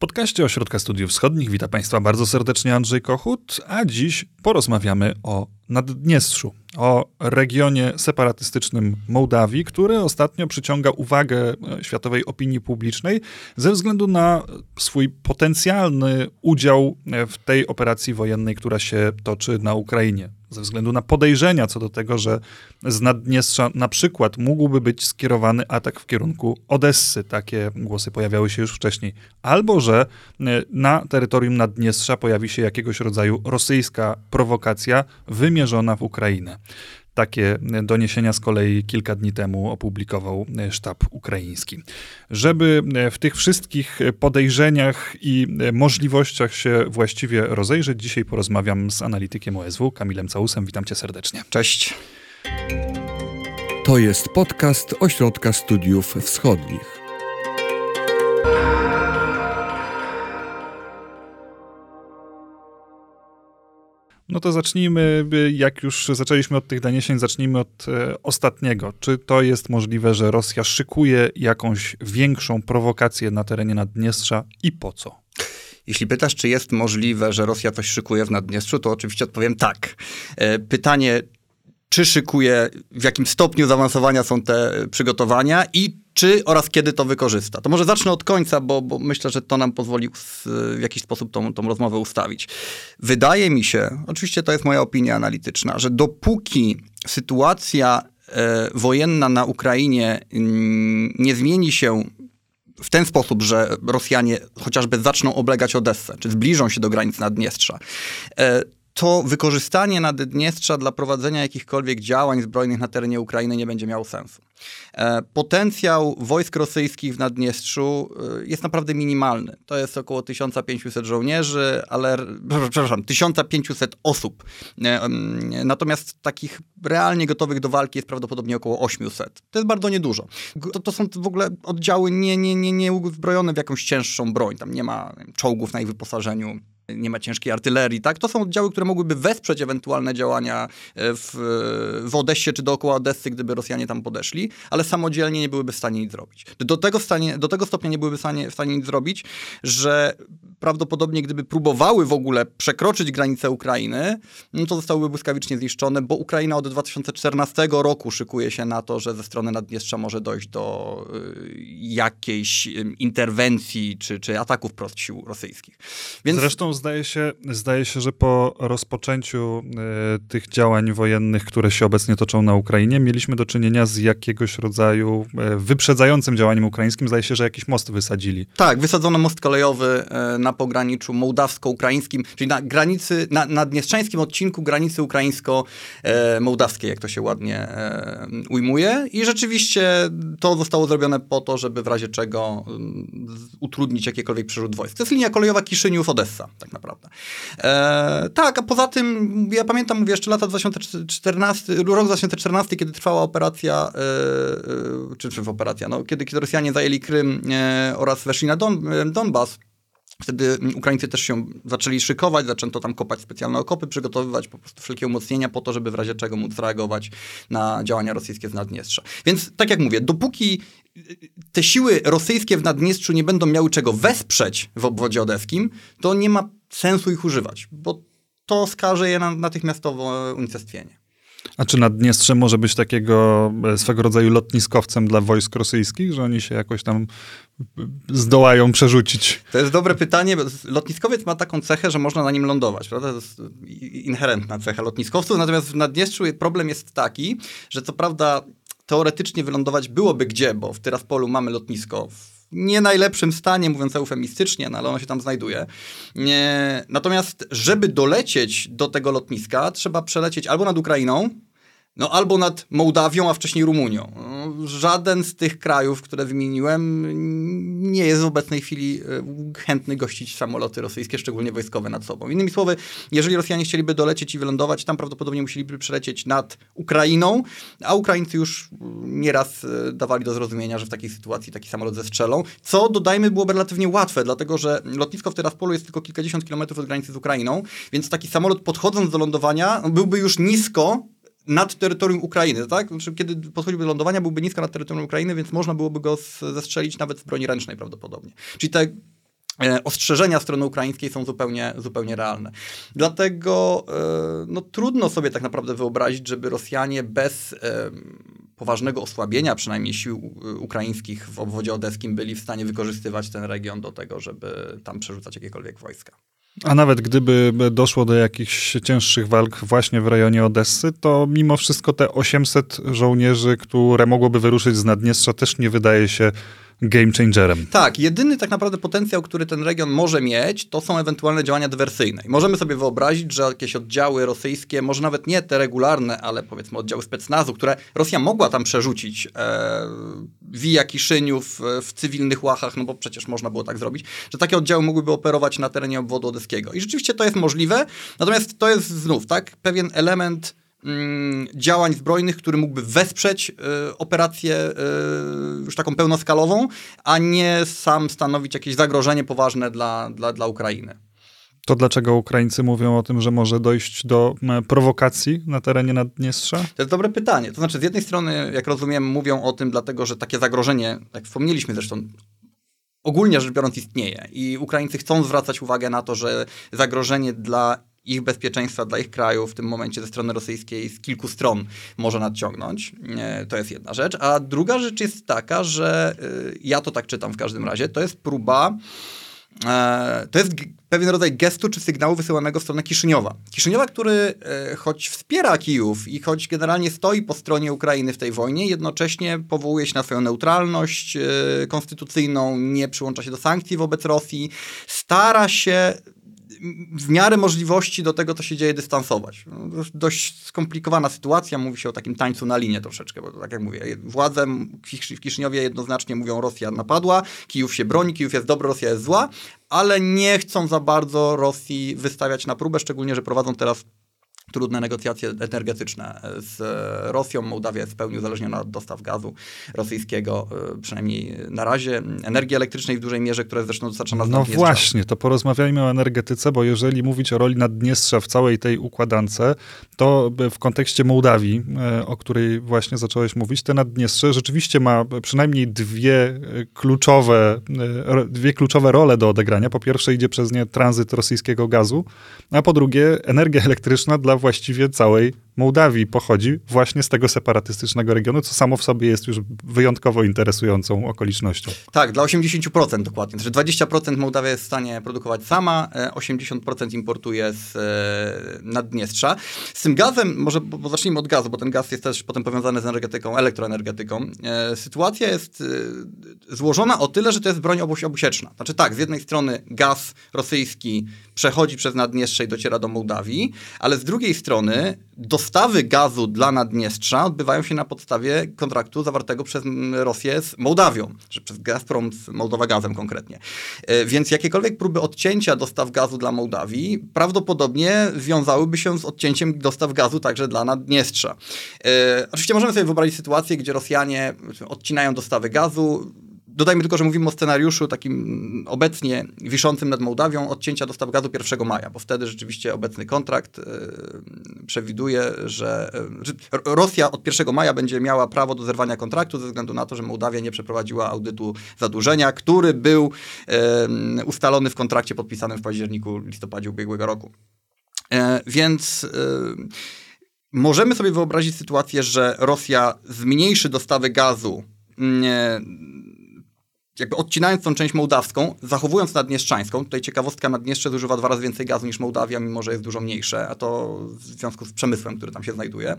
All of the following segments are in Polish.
podcaście Ośrodka Studiów Wschodnich. Witam Państwa bardzo serdecznie Andrzej Kochut, a dziś porozmawiamy o Naddniestrzu, o regionie separatystycznym Mołdawii, który ostatnio przyciąga uwagę e, światowej opinii publicznej ze względu na swój potencjalny udział e, w tej operacji wojennej, która się toczy na Ukrainie ze względu na podejrzenia co do tego, że z Naddniestrza na przykład mógłby być skierowany atak w kierunku Odessy. Takie głosy pojawiały się już wcześniej. Albo, że e, na terytorium Naddniestrza pojawi się jakiegoś rodzaju rosyjska prowokacja wymierzona w Ukrainę. Takie doniesienia z kolei kilka dni temu opublikował e, sztab ukraiński. Żeby e, w tych wszystkich podejrzeniach i e, możliwościach się właściwie rozejrzeć, dzisiaj porozmawiam z analitykiem OSW, Kamilem Całusem. Witam cię serdecznie. Cześć. To jest podcast Ośrodka Studiów Wschodnich. No to zacznijmy, jak już zaczęliśmy od tych doniesień, zacznijmy od e, ostatniego. Czy to jest możliwe, że Rosja szykuje jakąś większą prowokację na terenie Naddniestrza i po co? Jeśli pytasz, czy jest możliwe, że Rosja coś szykuje w Naddniestrzu, to oczywiście odpowiem tak. E, pytanie, czy szykuje, w jakim stopniu zaawansowania są te przygotowania i czy oraz kiedy to wykorzysta. To może zacznę od końca, bo, bo myślę, że to nam pozwoli w jakiś sposób tą, tą rozmowę ustawić. Wydaje mi się, oczywiście to jest moja opinia analityczna, że dopóki sytuacja e, wojenna na Ukrainie mm, nie zmieni się w ten sposób, że Rosjanie chociażby zaczną oblegać Odessę, czy zbliżą się do granic Naddniestrza, e, to wykorzystanie Naddniestrza dla prowadzenia jakichkolwiek działań zbrojnych na terenie Ukrainy nie będzie miało sensu. E, potencjał wojsk rosyjskich w Naddniestrzu e, jest naprawdę minimalny. To jest około 1500 żołnierzy, ale, przepraszam, 1500 osób. E, natomiast takich realnie gotowych do walki jest prawdopodobnie około 800. To jest bardzo niedużo. To, to są w ogóle oddziały nie, nie, nie, nie uzbrojone w jakąś cięższą broń. Tam nie ma czołgów na ich wyposażeniu nie ma ciężkiej artylerii, tak? To są oddziały, które mogłyby wesprzeć ewentualne działania e, w, w Odessie czy dookoła Odessy, gdyby Rosjanie tam podeszli, ale samodzielnie nie byłyby w stanie nic zrobić. Do tego, stanie, do tego stopnia nie byłyby w stanie, w stanie nic zrobić, że prawdopodobnie gdyby próbowały w ogóle przekroczyć granicę Ukrainy, no to zostałyby błyskawicznie zniszczone, bo Ukraina od 2014 roku szykuje się na to, że ze strony Naddniestrza może dojść do y, jakiejś interwencji czy, czy ataków prost sił rosyjskich. Więc... Zresztą zdaje się, zdaje się, że po rozpoczęciu y, tych działań wojennych, które się obecnie toczą na Ukrainie, mieliśmy do czynienia z jakiegoś rodzaju y, wyprzedzającym działaniem ukraińskim. Zdaje się, że jakiś most wysadzili. Tak, wysadzono most kolejowy y, na pograniczu mołdawsko-ukraińskim, czyli na granicy, na, na dniestrzańskim odcinku granicy ukraińsko-mołdawskiej, jak to się ładnie ujmuje. I rzeczywiście to zostało zrobione po to, żeby w razie czego utrudnić jakikolwiek przerzut wojsk. To jest linia kolejowa Kiszyniów-Odessa, tak tak naprawdę. E, tak, a poza tym, ja pamiętam, mówię, jeszcze lata 2014, rok 2014, kiedy trwała operacja, e, e, czy, czy operacja, no, kiedy, kiedy Rosjanie zajęli Krym e, oraz weszli na Don, e, Donbas, Wtedy Ukraińcy też się zaczęli szykować, zaczęto tam kopać specjalne okopy, przygotowywać po prostu wszelkie umocnienia po to, żeby w razie czego móc reagować na działania rosyjskie z Naddniestrza. Więc tak jak mówię, dopóki te siły rosyjskie w Naddniestrzu nie będą miały czego wesprzeć w obwodzie odeskim, to nie ma sensu ich używać, bo to skaże je na natychmiastowe unicestwienie. A czy Naddniestrze może być takiego e, swego rodzaju lotniskowcem dla wojsk rosyjskich, że oni się jakoś tam zdołają przerzucić? To jest dobre pytanie. Lotniskowiec ma taką cechę, że można na nim lądować, prawda? To jest inherentna cecha lotniskowców. Natomiast w Naddniestrzu problem jest taki, że co prawda teoretycznie wylądować byłoby gdzie, bo w Tyraspolu mamy lotnisko w nie najlepszym stanie, mówiąc eufemistycznie, no ale ono się tam znajduje. Natomiast, żeby dolecieć do tego lotniska, trzeba przelecieć albo nad Ukrainą, no albo nad Mołdawią, a wcześniej Rumunią. Żaden z tych krajów, które wymieniłem, nie jest w obecnej chwili e, chętny gościć samoloty rosyjskie, szczególnie wojskowe nad sobą. Innymi słowy, jeżeli Rosjanie chcieliby dolecieć i wylądować, tam prawdopodobnie musieliby przelecieć nad Ukrainą, a Ukraińcy już nieraz e, dawali do zrozumienia, że w takiej sytuacji taki samolot zestrzelą, co dodajmy byłoby relatywnie łatwe, dlatego że lotnisko w Tyraspolu jest tylko kilkadziesiąt kilometrów od granicy z Ukrainą, więc taki samolot podchodząc do lądowania byłby już nisko nad terytorium Ukrainy, tak? Znaczy, kiedy podchodziłby do lądowania, byłby nisko nad terytorium Ukrainy, więc można byłoby go zestrzelić nawet z broni ręcznej prawdopodobnie. Czyli te e, ostrzeżenia strony ukraińskiej są zupełnie, zupełnie realne. Dlatego e, no, trudno sobie tak naprawdę wyobrazić, żeby Rosjanie bez e, poważnego osłabienia przynajmniej sił ukraińskich w obwodzie odeskim byli w stanie wykorzystywać ten region do tego, żeby tam przerzucać jakiekolwiek wojska. A nawet gdyby doszło do jakichś cięższych walk właśnie w rejonie Odessy, to mimo wszystko te 800 żołnierzy, które mogłoby wyruszyć z Naddniestrza, też nie wydaje się game changerem. Tak, jedyny tak naprawdę potencjał, który ten region może mieć, to są ewentualne działania dywersyjne. I możemy sobie wyobrazić, że jakieś oddziały rosyjskie, może nawet nie te regularne, ale powiedzmy oddziały specnazu, które Rosja mogła tam przerzucić e, via Kiszyniów w cywilnych łachach, no bo przecież można było tak zrobić, że takie oddziały mogłyby operować na terenie obwodu odeskiego. I rzeczywiście to jest możliwe, natomiast to jest znów, tak, pewien element działań zbrojnych, który mógłby wesprzeć y, operację y, już taką pełnoskalową, a nie sam stanowić jakieś zagrożenie poważne dla, dla, dla Ukrainy. To dlaczego Ukraińcy mówią o tym, że może dojść do prowokacji na terenie Naddniestrza? To jest dobre pytanie. To znaczy, z jednej strony, jak rozumiem, mówią o tym, dlatego że takie zagrożenie, jak wspomnieliśmy zresztą, ogólnie rzecz biorąc istnieje i Ukraińcy chcą zwracać uwagę na to, że zagrożenie dla ich bezpieczeństwa dla ich kraju w tym momencie ze strony rosyjskiej z kilku stron może nadciągnąć. To jest jedna rzecz. A druga rzecz jest taka, że y, ja to tak czytam w każdym razie, to jest próba e, to jest pewien rodzaj gestu czy sygnału wysyłanego w stronę Kiszyniowa. Kiszyniowa, który e, choć wspiera Kijów i choć generalnie stoi po stronie Ukrainy w tej wojnie, jednocześnie powołuje się na swoją neutralność e, konstytucyjną, nie przyłącza się do sankcji wobec Rosji, stara się w miarę możliwości do tego, co się dzieje, dystansować. No, dość skomplikowana sytuacja, mówi się o takim tańcu na linię troszeczkę, bo tak jak mówię, władze w Kiszyniowie jednoznacznie mówią, Rosja napadła, Kijów się broni, Kijów jest dobry, Rosja jest zła, ale nie chcą za bardzo Rosji wystawiać na próbę, szczególnie, że prowadzą teraz trudne negocjacje energetyczne z Rosją. Mołdawia jest w pełni uzależniona od dostaw gazu rosyjskiego, e, przynajmniej na razie. Energii elektrycznej w dużej mierze, która jest zresztą dostarczana z No właśnie, to porozmawiajmy o energetyce, bo jeżeli mówić o roli Naddniestrza w całej tej układance, to w kontekście Mołdawii, e, o której właśnie zacząłeś mówić, te Naddniestrze rzeczywiście ma przynajmniej dwie e, kluczowe, dwie kluczowe role do odegrania. Po pierwsze idzie przez nie tranzyt rosyjskiego gazu, a po drugie energia elektryczna dla właściwie całej Mołdawii pochodzi właśnie z tego separatystycznego regionu, co samo w sobie jest już wyjątkowo interesującą okolicznością. Tak, dla 80% dokładnie. Znaczy 20% Mołdawia jest w stanie produkować sama, 80% e, importuje z e, Naddniestrza. Z tym gazem, może bo zacznijmy od gazu, bo ten gaz jest też potem powiązany z energetyką, elektroenergetyką. E, sytuacja jest złożona o tyle, że to jest broń obuś obusieczna. Znaczy tak, z jednej strony gaz rosyjski przechodzi przez Naddniestrze i dociera do Mołdawii, ale z drugiej strony dostawy gazu dla Naddniestrza odbywają się na podstawie kontraktu zawartego przez Rosję z Mołdawią, czy przez Gazprom z Mołdowa Gazem konkretnie. E, więc jakiekolwiek próby odcięcia dostaw gazu dla Mołdawii prawdopodobnie wiązałyby się z odcięciem dostaw gazu także dla Naddniestrza. E, oczywiście możemy sobie wyobrazić sytuację, gdzie Rosjanie odcinają dostawy gazu, Dodajmy tylko, że mówimy o scenariuszu takim obecnie wiszącym nad Mołdawią odcięcia dostaw gazu 1 maja, bo wtedy rzeczywiście obecny kontrakt y, przewiduje, że y, Rosja od 1 maja będzie miała prawo do zerwania kontraktu ze względu na to, że Mołdawia nie przeprowadziła audytu zadłużenia, który był y, ustalony w kontrakcie podpisanym w październiku, listopadzie ubiegłego roku. E, więc możemy sobie wyobrazić sytuację, że Rosja zmniejszy dostawy gazu jakby odcinając tą część mołdawską, zachowując naddniestrzańską, tutaj ciekawostka, Naddniestrze zużywa dwa razy więcej gazu niż Mołdawia, mimo że jest dużo mniejsze, a to w związku z przemysłem, który tam się znajduje.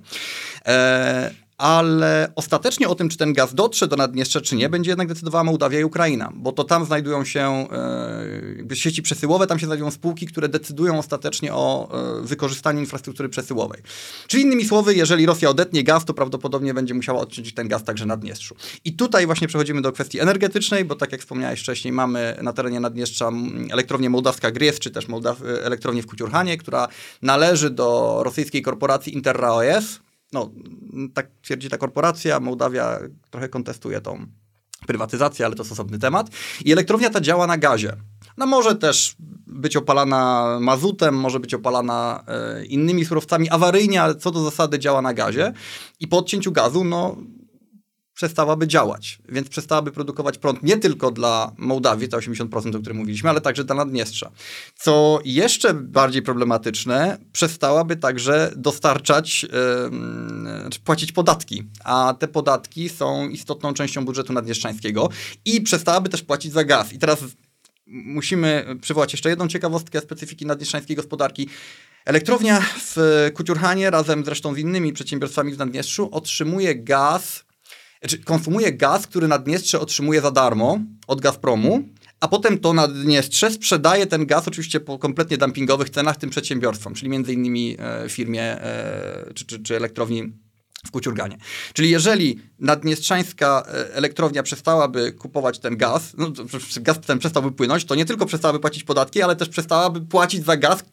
E, ale ostatecznie o tym, czy ten gaz dotrze do Naddniestrza, czy nie, będzie jednak decydowała Mołdawia i Ukraina, bo to tam znajdują się e, sieci przesyłowe, tam się znajdują spółki, które decydują ostatecznie o e, wykorzystaniu infrastruktury przesyłowej. Czyli innymi słowy, jeżeli Rosja odetnie gaz, to prawdopodobnie będzie musiała odciąć ten gaz także Naddniestrzu. I tutaj właśnie przechodzimy do kwestii energetycznej, bo tak jak wspomniałeś wcześniej, mamy na terenie Naddniestrza elektrownię mołdawska Gries, czy też Mołdaw elektrownię w Kuciurhanie, która należy do rosyjskiej korporacji Interra OS, no, tak twierdzi ta korporacja, Mołdawia trochę kontestuje tą prywatyzację, ale to jest osobny temat. I elektrownia ta działa na gazie. No może też być opalana mazutem, może być opalana e, innymi surowcami awaryjnie, ale co do zasady działa na gazie. I po odcięciu gazu, no przestałaby działać, więc przestałaby produkować prąd nie tylko dla Mołdawii, te 80%, o którym mówiliśmy, ale także dla Naddniestrza. Co jeszcze bardziej problematyczne, przestałaby także dostarczać, yy, płacić podatki, a te podatki są istotną częścią budżetu naddniestrzańskiego i przestałaby też płacić za gaz. I teraz musimy przywołać jeszcze jedną ciekawostkę specyfiki naddniestrzańskiej gospodarki. Elektrownia w Kuciurhanie razem zresztą z innymi przedsiębiorstwami w Naddniestrzu otrzymuje gaz, znaczy konsumuje gaz, który Naddniestrze otrzymuje za darmo od Gazpromu, a potem to Naddniestrze sprzedaje ten gaz oczywiście po kompletnie dumpingowych cenach tym przedsiębiorstwom, czyli między innymi e, firmie e, czy, czy, czy elektrowni w Kuciurganie. Czyli jeżeli naddniestrzańska e, elektrownia przestałaby kupować ten gaz, no, gaz ten przestałby płynąć, to nie tylko przestałaby płacić podatki, ale też przestałaby płacić za gaz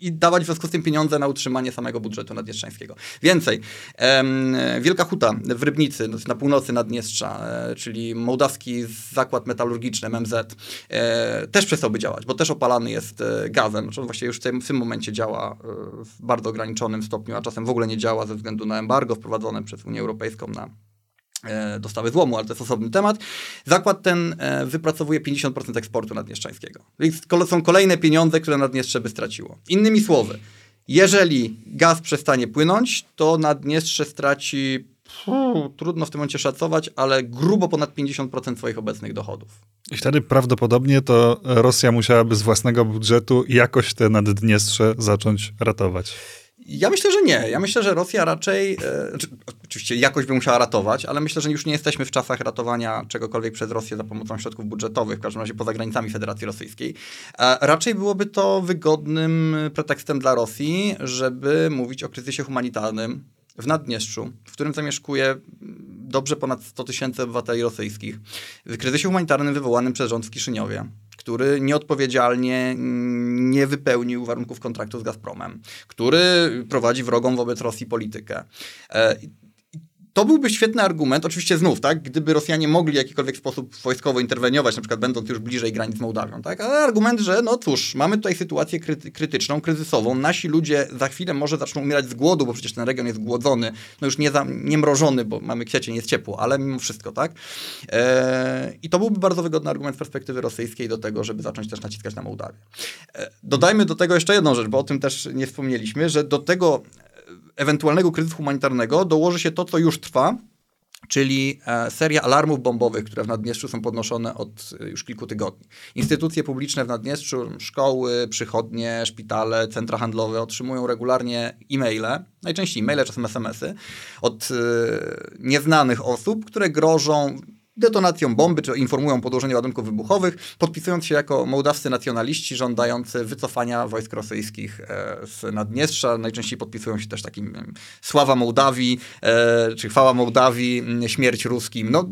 i dawać w związku z tym pieniądze na utrzymanie samego budżetu naddniestrzańskiego. Więcej, em, Wielka Huta w Rybnicy, na północy Naddniestrza, e, czyli mołdawski zakład metalurgiczny MMZ, e, też przestałby działać, bo też opalany jest e, gazem. Znaczy właściwie już w tym, w tym momencie działa e, w bardzo ograniczonym stopniu, a czasem w ogóle nie działa ze względu na embargo wprowadzone przez Unię Europejską na e, dostawy złomu, ale to jest osobny temat. Zakład ten e, wypracowuje 50% eksportu naddniestrzańskiego. Więc są kolejne pieniądze, które Naddniestrze by straciło. Innymi słowy, jeżeli gaz przestanie płynąć, to Naddniestrze straci, trudno w tym momencie szacować, ale grubo ponad 50% swoich obecnych dochodów. I wtedy prawdopodobnie to Rosja musiałaby z własnego budżetu jakoś te Naddniestrze zacząć ratować. Ja myślę, że nie. Ja myślę, że Rosja raczej, e, znaczy, oczywiście jakoś by musiała ratować, ale myślę, że już nie jesteśmy w czasach ratowania czegokolwiek przez Rosję za pomocą środków budżetowych, w każdym razie poza granicami Federacji Rosyjskiej. E, raczej byłoby to wygodnym pretekstem dla Rosji, żeby mówić o kryzysie humanitarnym w Naddniestrzu, w którym zamieszkuje dobrze ponad 100 tysięcy obywateli rosyjskich, w kryzysie humanitarnym wywołanym przez rząd w Kiszyniowie który nieodpowiedzialnie nie wypełnił warunków kontraktu z Gazpromem, który prowadzi wrogą wobec Rosji politykę. E, to byłby świetny argument, oczywiście znów, tak, gdyby Rosjanie mogli w jakikolwiek sposób wojskowo interweniować, na przykład będąc już bliżej granic z Mołdawią, tak, ale argument, że no cóż, mamy tutaj sytuację kryty krytyczną, kryzysową, nasi ludzie za chwilę może zaczną umierać z głodu, bo przecież ten region jest głodzony, no już nie, za, nie mrożony, bo mamy kwiecień, jest ciepło, ale mimo wszystko, tak. Eee, I to byłby bardzo wygodny argument z perspektywy rosyjskiej do tego, żeby zacząć też naciskać na Mołdawię. Eee, dodajmy do tego jeszcze jedną rzecz, bo o tym też nie wspomnieliśmy, że do tego ewentualnego kryzysu humanitarnego dołoży się to, co już trwa, czyli e, seria alarmów bombowych, które w Naddniestrzu są podnoszone od e, już kilku tygodni. Instytucje publiczne w Naddniestrzu, szkoły, przychodnie, szpitale, centra handlowe otrzymują regularnie e-maile, najczęściej e-maile, czasem SMS-y, od e, nieznanych osób, które grożą detonacją bomby, czy informują o podłożeniu ładunków wybuchowych, podpisując się jako mołdawscy nacjonaliści żądający wycofania wojsk rosyjskich e, z Naddniestrza. Najczęściej podpisują się też takim sława Mołdawii, e, czy chwała Mołdawii, śmierć ruskim. No,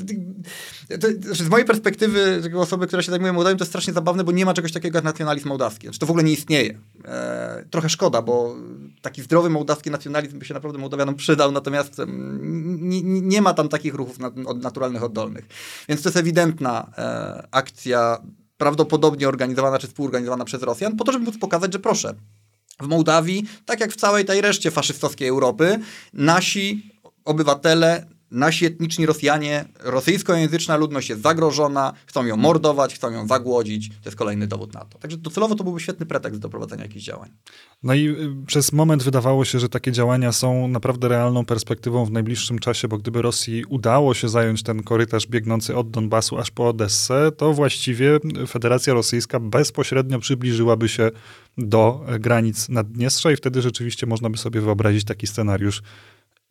to, znaczy z mojej perspektywy, osoby, która się zajmuje Mołdawią, to jest strasznie zabawne, bo nie ma czegoś takiego jak nacjonalizm mołdawski. Znaczy, to w ogóle nie istnieje. E, trochę szkoda, bo taki zdrowy mołdawski nacjonalizm by się naprawdę Mołdawianom przydał, natomiast nie, nie ma tam takich ruchów naturalnych, oddolnych. Więc to jest ewidentna e, akcja, prawdopodobnie organizowana czy współorganizowana przez Rosjan, po to, żeby móc pokazać, że proszę, w Mołdawii, tak jak w całej tej reszcie faszystowskiej Europy, nasi obywatele nasi etniczni Rosjanie, rosyjskojęzyczna ludność jest zagrożona, chcą ją mordować, chcą ją zagłodzić. To jest kolejny dowód na to. Także docelowo to byłby świetny pretekst do prowadzenia jakichś działań. No i y, przez moment wydawało się, że takie działania są naprawdę realną perspektywą w najbliższym czasie, bo gdyby Rosji udało się zająć ten korytarz biegnący od Donbasu aż po Odessę, to właściwie Federacja Rosyjska bezpośrednio przybliżyłaby się do granic Naddniestrza i wtedy rzeczywiście można by sobie wyobrazić taki scenariusz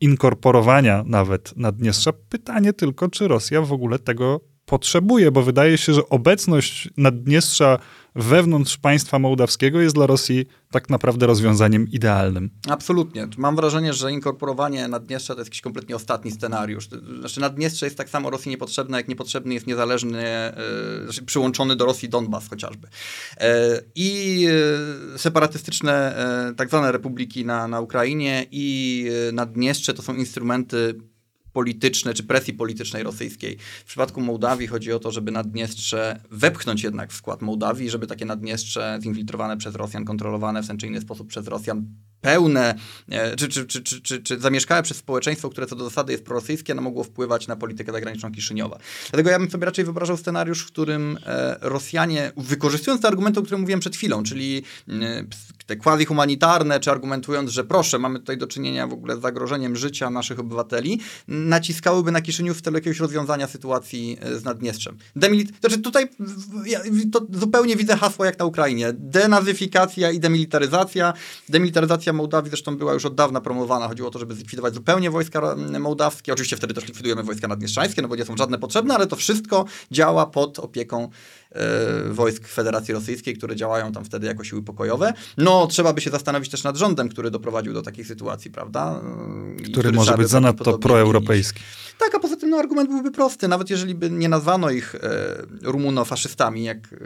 inkorporowania nawet Naddniestrza. Pytanie tylko, czy Rosja w ogóle tego potrzebuje, bo wydaje się, że obecność Naddniestrza wewnątrz państwa mołdawskiego jest dla Rosji tak naprawdę rozwiązaniem idealnym. Absolutnie. Mam wrażenie, że inkorporowanie Naddniestrza to jest jakiś kompletnie ostatni scenariusz. Znaczy Naddniestrze jest tak samo Rosji niepotrzebne, jak niepotrzebny jest niezależny, yy, znaczy przyłączony do Rosji Donbas chociażby. Yy, I yy, separatystyczne tak zwane republiki na, na Ukrainie i Naddniestrze to są instrumenty polityczne czy presji politycznej rosyjskiej. W przypadku Mołdawii chodzi o to, żeby Naddniestrze wepchnąć jednak w skład Mołdawii, żeby takie Naddniestrze zinfiltrowane przez Rosjan, kontrolowane w ten czy inny sposób przez Rosjan pełne, e, czy, czy, czy, czy, czy, czy zamieszkałe przez społeczeństwo, które co do zasady jest prorosyjskie, no mogło wpływać na politykę zagraniczną Kiszyniowa. Dlatego ja bym sobie raczej wyobrażał scenariusz, w którym e, Rosjanie, wykorzystując te argumenty, o których mówiłem przed chwilą, czyli e, te quasi-humanitarne, czy argumentując, że proszę, mamy tutaj do czynienia w ogóle z zagrożeniem życia naszych obywateli, naciskałyby na Kiszyniów w celu jakiegoś rozwiązania sytuacji z Naddniestrzem. Demilit znaczy tutaj ja to zupełnie widzę hasło jak na Ukrainie. Denazyfikacja i demilitaryzacja. Demilitaryzacja Mołdawii zresztą była już od dawna promowana. Chodziło o to, żeby zlikwidować zupełnie wojska mołdawskie. Oczywiście wtedy też likwidujemy wojska naddniestrzańskie, no bo nie są żadne potrzebne, ale to wszystko działa pod opieką E, wojsk Federacji Rosyjskiej, które działają tam wtedy jako siły pokojowe. No, trzeba by się zastanowić też nad rządem, który doprowadził do takiej sytuacji, prawda? I który, który może być zanadto proeuropejski. Tak, a poza tym no, argument byłby prosty. Nawet jeżeli by nie nazwano ich e, rumunofaszystami, jak e,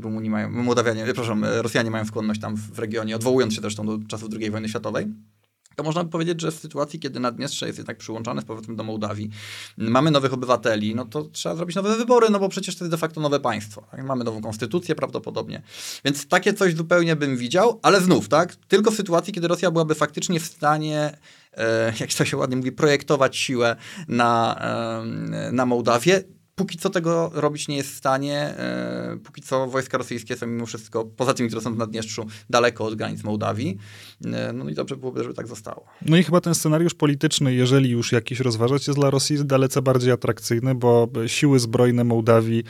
Rumuni mają, Mołdawianie, przepraszam, e, Rosjanie mają skłonność tam w regionie, odwołując się zresztą do czasów II wojny światowej, to można by powiedzieć, że w sytuacji, kiedy Naddniestrze jest jednak przyłączane z powrotem do Mołdawii, mamy nowych obywateli, no to trzeba zrobić nowe wybory, no bo przecież to jest de facto nowe państwo. Tak? Mamy nową konstytucję prawdopodobnie. Więc takie coś zupełnie bym widział, ale znów, tak? Tylko w sytuacji, kiedy Rosja byłaby faktycznie w stanie e, jak to się ładnie mówi, projektować siłę na, na Mołdawię póki co tego robić nie jest w stanie. E, póki co wojska rosyjskie są mimo wszystko, poza tymi, które są w Naddniestrzu, daleko od granic Mołdawii. E, no i dobrze byłoby, żeby tak zostało. No i chyba ten scenariusz polityczny, jeżeli już jakiś rozważać, jest dla Rosji dalece bardziej atrakcyjny, bo siły zbrojne Mołdawii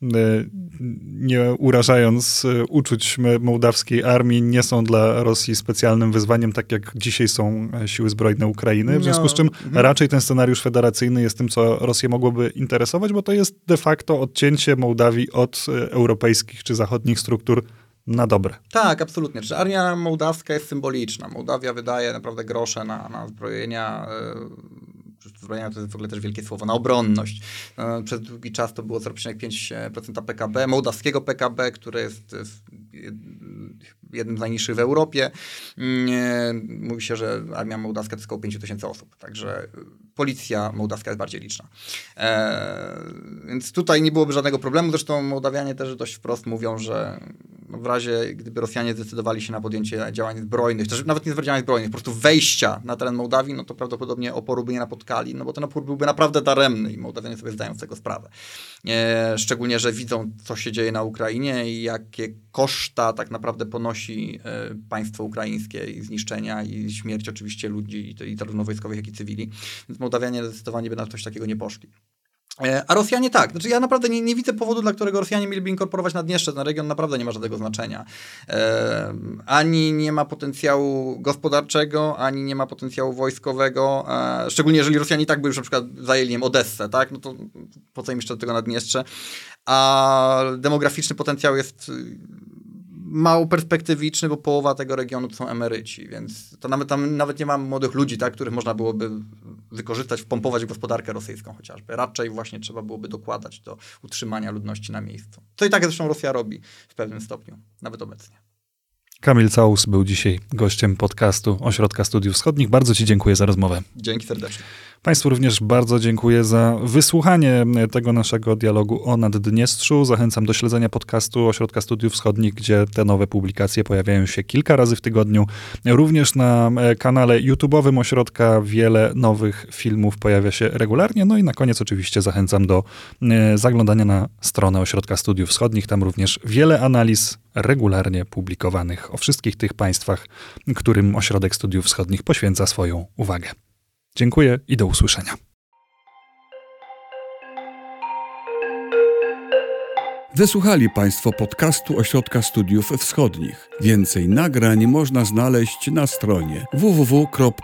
nie urażając e, uczuć mołdawskiej armii, nie są dla Rosji specjalnym wyzwaniem, tak jak dzisiaj są e, siły zbrojne Ukrainy. W związku z czym no, mhm. raczej ten scenariusz federacyjny jest tym, co Rosję mogłoby interesować, bo to jest de facto odcięcie Mołdawii od europejskich czy zachodnich struktur na dobre. Tak, absolutnie. Czy armia mołdawska jest symboliczna. Mołdawia wydaje naprawdę grosze na, na zbrojenia zbrojenia to jest w ogóle też wielkie słowo, na obronność. E, przez długi czas to było 0,5% PKB, mołdawskiego PKB, które jest jednym z najniższych w Europie. Mm, mówi się, że armia mołdawska to około 5 tysięcy osób, także policja mołdawska jest bardziej liczna. E, więc tutaj nie byłoby żadnego problemu. Zresztą Mołdawianie też dość wprost mówią, że w razie, gdyby Rosjanie zdecydowali się na podjęcie działań zbrojnych, też nawet nie działań zbrojnych, po prostu wejścia na teren Mołdawii, no to prawdopodobnie oporu by nie napotkali, no bo ten opór byłby naprawdę daremny i Mołdawianie sobie zdają z tego sprawę. E, szczególnie, że widzą, co się dzieje na Ukrainie i jakie koszta tak naprawdę ponosi e, państwo ukraińskie i zniszczenia i śmierć oczywiście ludzi, i, i zarówno wojskowych, jak i cywili. Więc Mołdawianie zdecydowanie by na coś takiego nie poszli. E, a Rosjanie tak. Znaczy ja naprawdę nie, nie, widzę powodu, dla którego Rosjanie mieliby inkorporować Naddniestrze. Ten region naprawdę nie ma żadnego znaczenia. E, ani nie ma potencjału gospodarczego, ani nie ma potencjału wojskowego. E, szczególnie jeżeli Rosjanie tak by już na przykład zajęli im Odessę, tak? No to po co im jeszcze do tego Naddniestrze? A demograficzny potencjał jest mało perspektywiczny, bo połowa tego regionu to są emeryci, więc to nawet tam nawet nie ma młodych ludzi, tak, których można byłoby wykorzystać, wpompować w gospodarkę rosyjską chociażby. Raczej właśnie trzeba byłoby dokładać do utrzymania ludności na miejscu. Co i tak zresztą Rosja robi w pewnym stopniu, nawet obecnie. Kamil Caus był dzisiaj gościem podcastu Ośrodka Studiów Wschodnich. Bardzo Ci dziękuję za rozmowę. Dzięki serdecznie. Państwu również bardzo dziękuję za wysłuchanie tego naszego dialogu o Naddniestrzu. Zachęcam do śledzenia podcastu Ośrodka Studiów Wschodnich, gdzie te nowe publikacje pojawiają się kilka razy w tygodniu. Również na kanale YouTube'owym Ośrodka wiele nowych filmów pojawia się regularnie. No i na koniec oczywiście zachęcam do e, zaglądania na stronę Ośrodka Studiów Wschodnich. Tam również wiele analiz regularnie publikowanych o wszystkich tych państwach, którym Ośrodek Studiów Wschodnich poświęca swoją uwagę. Dziękuję i do usłyszenia. Wysłuchali Państwo podcastu Ośrodka Studiów Wschodnich. Więcej nagrań można znaleźć na stronie www.osw.waw.pl.